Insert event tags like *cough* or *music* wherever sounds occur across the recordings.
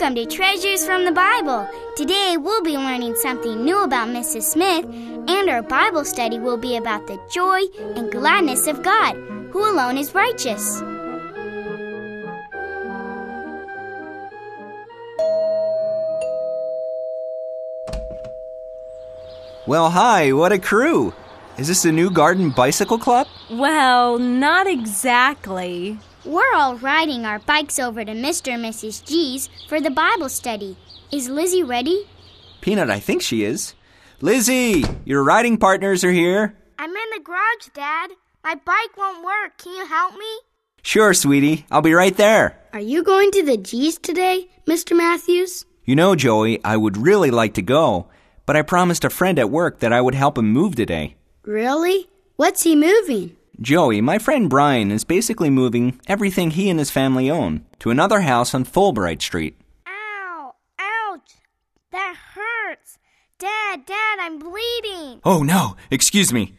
welcome to Treasures from the Bible. Today we'll be learning something new about Mrs. Smith, and our Bible study will be about the joy and gladness of God, who alone is righteous. Well, hi, what a crew! Is this the new garden bicycle club? Well, not exactly. We're all riding our bikes over to Mr. and Mrs. G's for the Bible study. Is Lizzie ready? Peanut, I think she is. Lizzie, your riding partners are here. I'm in the garage, Dad. My bike won't work. Can you help me? Sure, sweetie, I'll be right there. Are you going to the G's today, Mr. Matthews? You know, Joey, I would really like to go, but I promised a friend at work that I would help him move today. Really? What's he moving? Joey, my friend Brian is basically moving everything he and his family own to another house on Fulbright Street. Dad, Dad, I'm bleeding! Oh no, excuse me.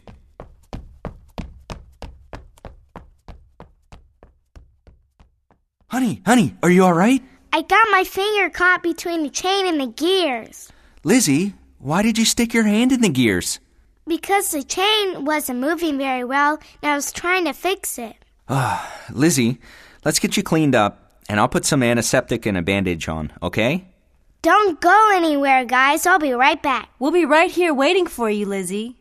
Honey, honey, are you alright? I got my finger caught between the chain and the gears. Lizzie, why did you stick your hand in the gears? Because the chain wasn't moving very well, and I was trying to fix it. Ah, Lizzie, let's get you cleaned up, and I'll put some antiseptic and a bandage on, okay? Don't go anywhere, guys. I'll be right back. We'll be right here waiting for you, Lizzie.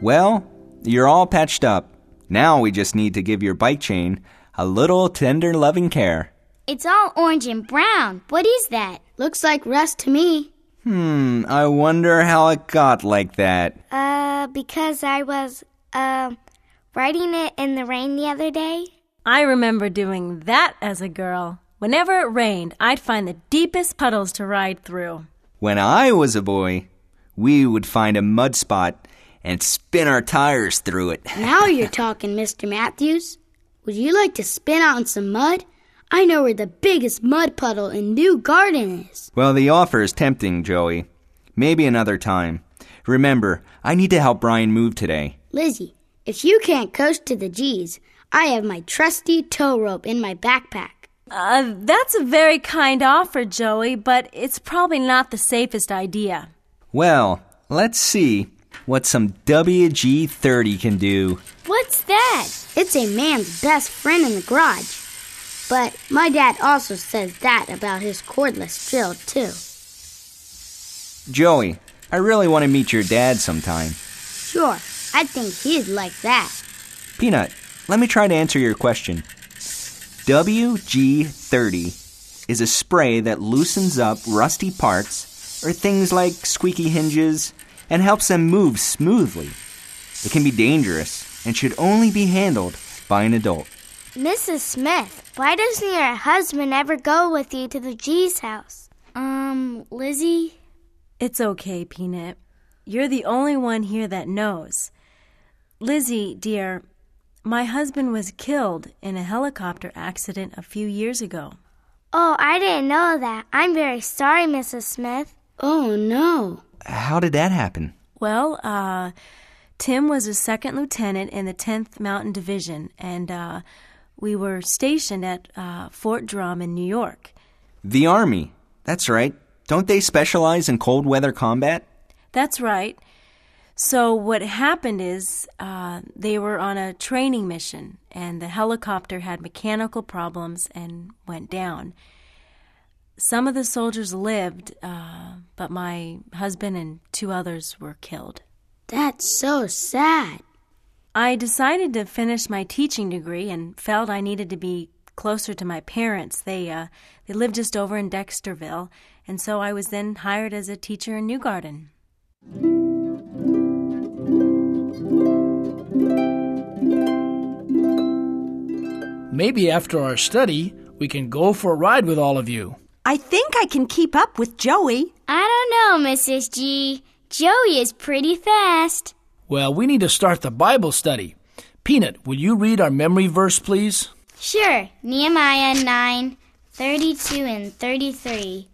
Well, you're all patched up. Now we just need to give your bike chain a little tender loving care. It's all orange and brown. What is that? Looks like rust to me. Hmm, I wonder how it got like that. Uh, because I was, um, riding it in the rain the other day. I remember doing that as a girl. Whenever it rained, I'd find the deepest puddles to ride through. When I was a boy, we would find a mud spot and spin our tires through it. *laughs* Now you're talking, Mr. Matthews. Would you like to spin out in some mud? I know where the biggest mud puddle in New Garden is. Well, the offer is tempting, Joey. Maybe another time. Remember, I need to help Brian move today. Lizzie, if you can't coast to the G's, I have my trusty tow rope in my backpack. Uh, that's a very kind offer, Joey, but it's probably not the safest idea. Well, let's see what some WG 30 can do. What's that? It's a man's best friend in the garage. But my dad also says that about his cordless drill, too. Joey, I really want to meet your dad sometime. Sure, I think he'd like that. Peanut, let me try to answer your question. WG 30 is a spray that loosens up rusty parts or things like squeaky hinges and helps them move smoothly. It can be dangerous and should only be handled by an adult. Mrs. Smith, why doesn't your husband ever go with you to the G's house? Um, Lizzie? It's okay, Peanut. You're the only one here that knows. Lizzie, dear, my husband was killed in a helicopter accident a few years ago. Oh, I didn't know that. I'm very sorry, Mrs. Smith. Oh, no. How did that happen? Well, uh, Tim was a second lieutenant in the 10th Mountain Division, and uh, we were stationed at uh, Fort Drum in New York. The Army. That's right. Don't they specialize in cold weather combat? That's right. So, what happened is uh, they were on a training mission, and the helicopter had mechanical problems and went down. Some of the soldiers lived, uh, but my husband and two others were killed. That's so sad. I decided to finish my teaching degree and felt I needed to be closer to my parents. They uh, they lived just over in Dexterville, and so I was then hired as a teacher in New Garden. Maybe after our study, we can go for a ride with all of you. I think I can keep up with Joey. I don't know, Mrs. G. Joey is pretty fast. Well, we need to start the Bible study. Peanut, will you read our memory verse, please? Sure, Nehemiah 9 32 and 33.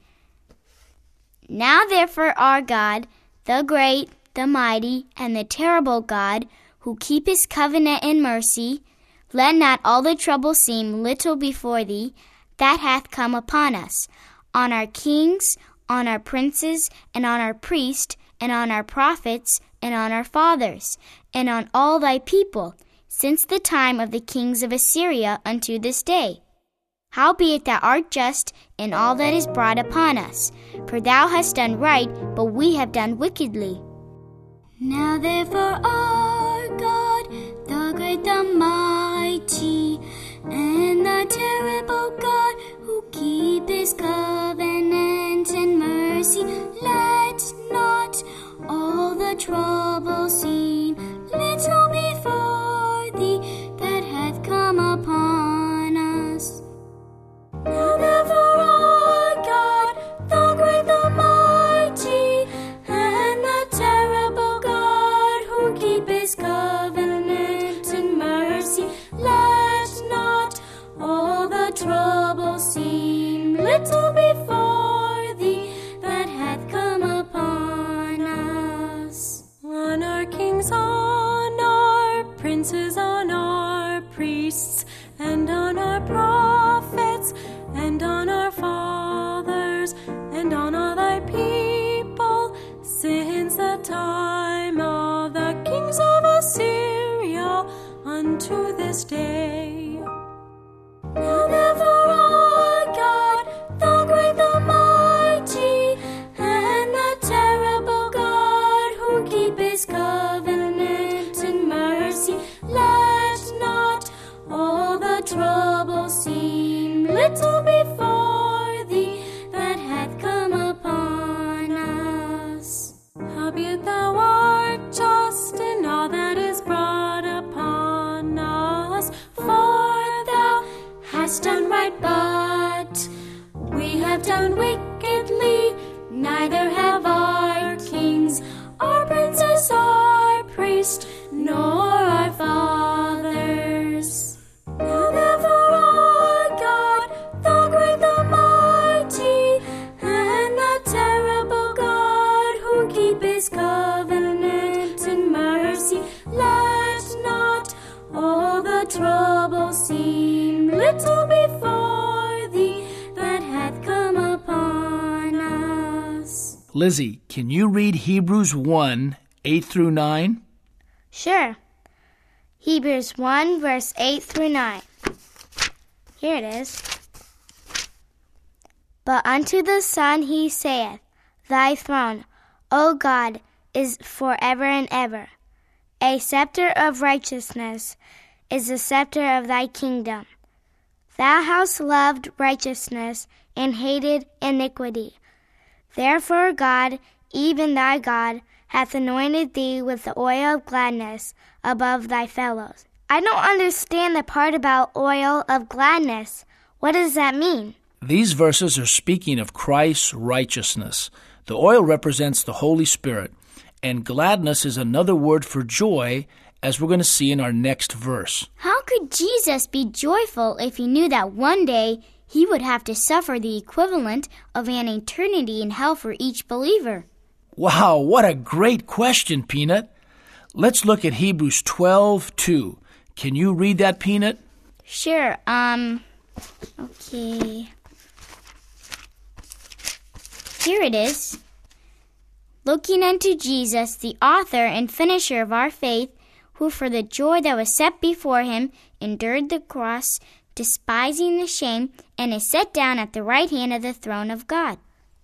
Now therefore, our God, the great, the mighty, and the terrible God, who keepeth covenant and mercy, let not all the trouble seem little before thee that hath come upon us, on our kings, on our princes, and on our priests, and on our prophets, and on our fathers, and on all thy people, since the time of the kings of Assyria unto this day. Howbeit thou art just in all that is brought upon us, for thou hast done right, but we have done wickedly. Now therefore our God, the great, the mighty, and the terrible God, who keep his covenant and mercy, let not all the trouble seem priests, and on our prophets, and on our fathers, and on all thy people, since the time before thee that hath come upon us. How Howbeit thou art just in all that is brought upon us, For thou hast done right, but we have done wickedly. Neither have our kings, our princes, our priests, nor Lizzie, can you read Hebrews 1 8 through 9? Sure. Hebrews 1, verse 8 through 9. Here it is. But unto the Son he saith, Thy throne, O God, is forever and ever. A scepter of righteousness is the scepter of thy kingdom. Thou hast loved righteousness and hated iniquity. Therefore God, even thy God, hath anointed thee with the oil of gladness above thy fellows. I don't understand the part about oil of gladness. What does that mean? These verses are speaking of Christ's righteousness. The oil represents the Holy Spirit, and gladness is another word for joy, as we're going to see in our next verse. How could Jesus be joyful if he knew that one day he would have to suffer the equivalent of an eternity in hell for each believer? Wow, what a great question, Peanut. Let's look at Hebrews 12 2. Can you read that, Peanut? Sure, um, okay. Here it is. Looking unto Jesus, the author and finisher of our faith, who for the joy that was set before him endured the cross, despising the shame, and is set down at the right hand of the throne of God.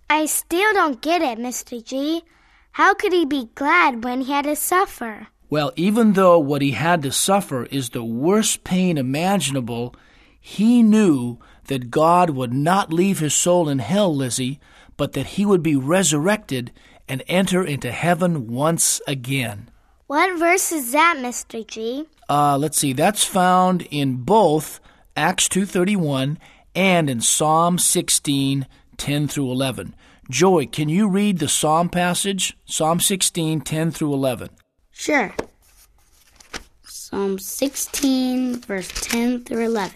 I still don't get it, Mr. G. How could he be glad when he had to suffer? Well, even though what he had to suffer is the worst pain imaginable, he knew that God would not leave his soul in hell, Lizzie, but that he would be resurrected and enter into heaven once again. What verse is that, Mr. G? Uh, let's see, that's found in both Acts 2.31 and in Psalm 16, 10 through 11. Joy, can you read the Psalm passage? Psalm 16, 10 through 11. Sure. Psalm 16, verse 10 through 11.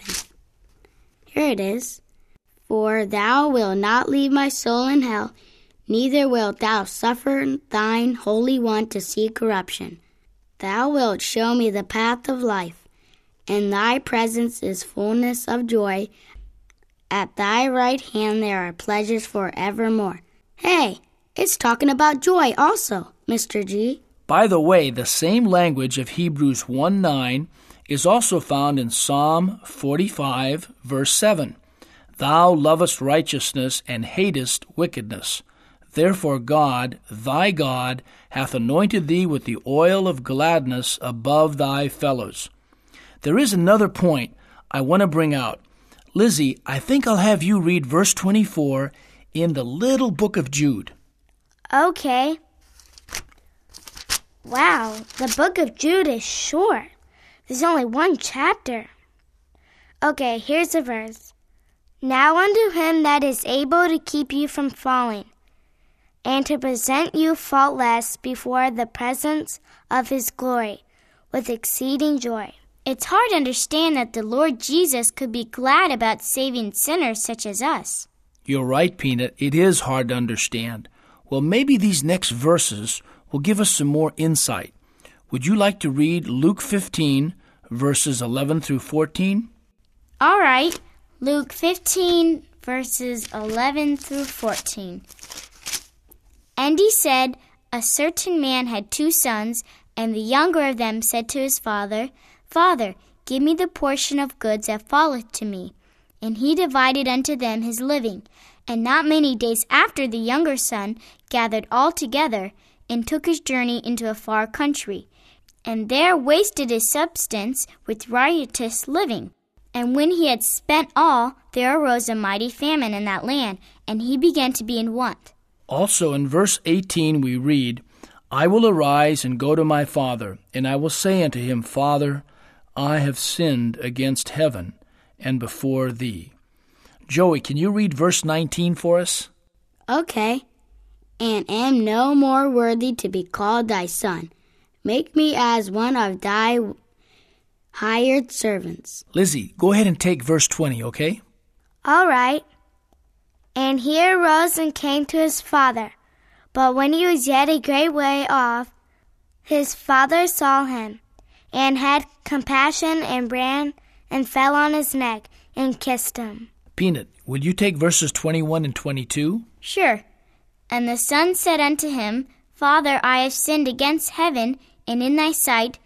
Here it is. For thou wilt not leave my soul in hell, neither wilt thou suffer thine Holy One to see corruption. Thou wilt show me the path of life. In thy presence is fullness of joy. At thy right hand there are pleasures for evermore. Hey, it's talking about joy also, Mr. G. By the way, the same language of Hebrews 1 9 is also found in Psalm 45, verse 7. Thou lovest righteousness and hatest wickedness. Therefore, God, thy God, hath anointed thee with the oil of gladness above thy fellows. There is another point I want to bring out. Lizzie, I think I'll have you read verse 24 in the little book of Jude. Okay. Wow, the book of Jude is short. There's only one chapter. Okay, here's the verse. Now unto him that is able to keep you from falling, and to present you faultless before the presence of his glory with exceeding joy. It's hard to understand that the Lord Jesus could be glad about saving sinners such as us. You're right, Peanut. It is hard to understand. Well, maybe these next verses will give us some more insight. Would you like to read Luke 15, verses 11 through 14? All right, Luke 15, verses 11 through 14. And he said, A certain man had two sons, and the younger of them said to his father, Father, give me the portion of goods that falleth to me. And he divided unto them his living. And not many days after the younger son gathered all together, and took his journey into a far country, and there wasted his substance with riotous living. And when he had spent all, there arose a mighty famine in that land, and he began to be in want. Also in verse 18 we read, I will arise and go to my father, and I will say unto him, Father, I have sinned against heaven and before thee. Joey, can you read verse 19 for us? Okay. And am no more worthy to be called thy son. Make me as one of thy hired servants. Lizzie, go ahead and take verse 20, okay? All right. And he arose and came to his father. But when he was yet a great way off, his father saw him, and had compassion, and ran and fell on his neck, and kissed him. Peanut, would you take verses 21 and 22? Sure. And the son said unto him, Father, I have sinned against heaven and in thy sight,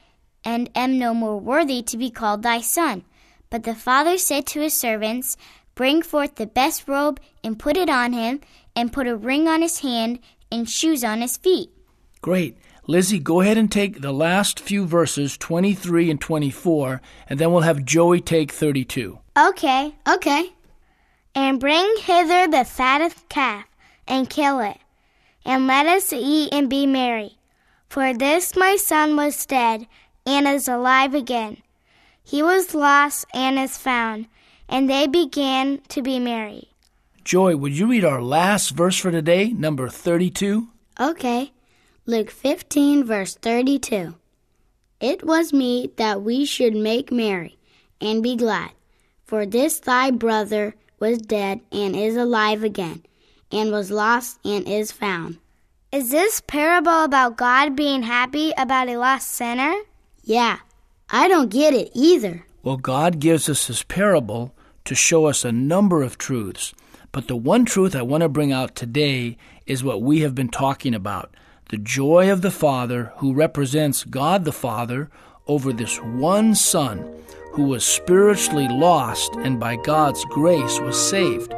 and am no more worthy to be called thy son. But the father said to his servants, Bring forth the best robe, and put it on him, and put a ring on his hand, and shoes on his feet. Great. Lizzie, go ahead and take the last few verses, 23 and 24, and then we'll have Joey take 32. Okay. Okay. And bring hither the fattest calf, and kill it, and let us eat and be merry. For this my son was dead, and is alive again. He was lost, and is found. And they began to be merry. Joy, would you read our last verse for today, number 32? Okay. Luke 15, verse 32. It was meet that we should make merry and be glad, for this thy brother was dead and is alive again, and was lost and is found. Is this parable about God being happy about a lost sinner? Yeah, I don't get it either. Well, God gives us this parable to show us a number of truths. But the one truth I want to bring out today is what we have been talking about the joy of the Father who represents God the Father over this one Son who was spiritually lost and by God's grace was saved.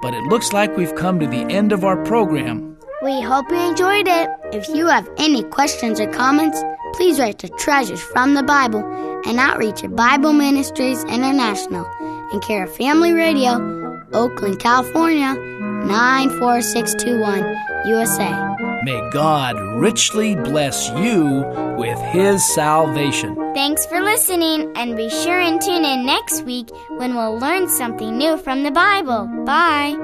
But it looks like we've come to the end of our program. We hope you enjoyed it. If you have any questions or comments, please write to Treasures from the Bible and Outreach at Bible Ministries International and care of Family Radio, Oakland, California 94621, USA. May God richly bless you with His salvation. Thanks for listening, and be sure and tune in next week when we'll learn something new from the Bible. Bye.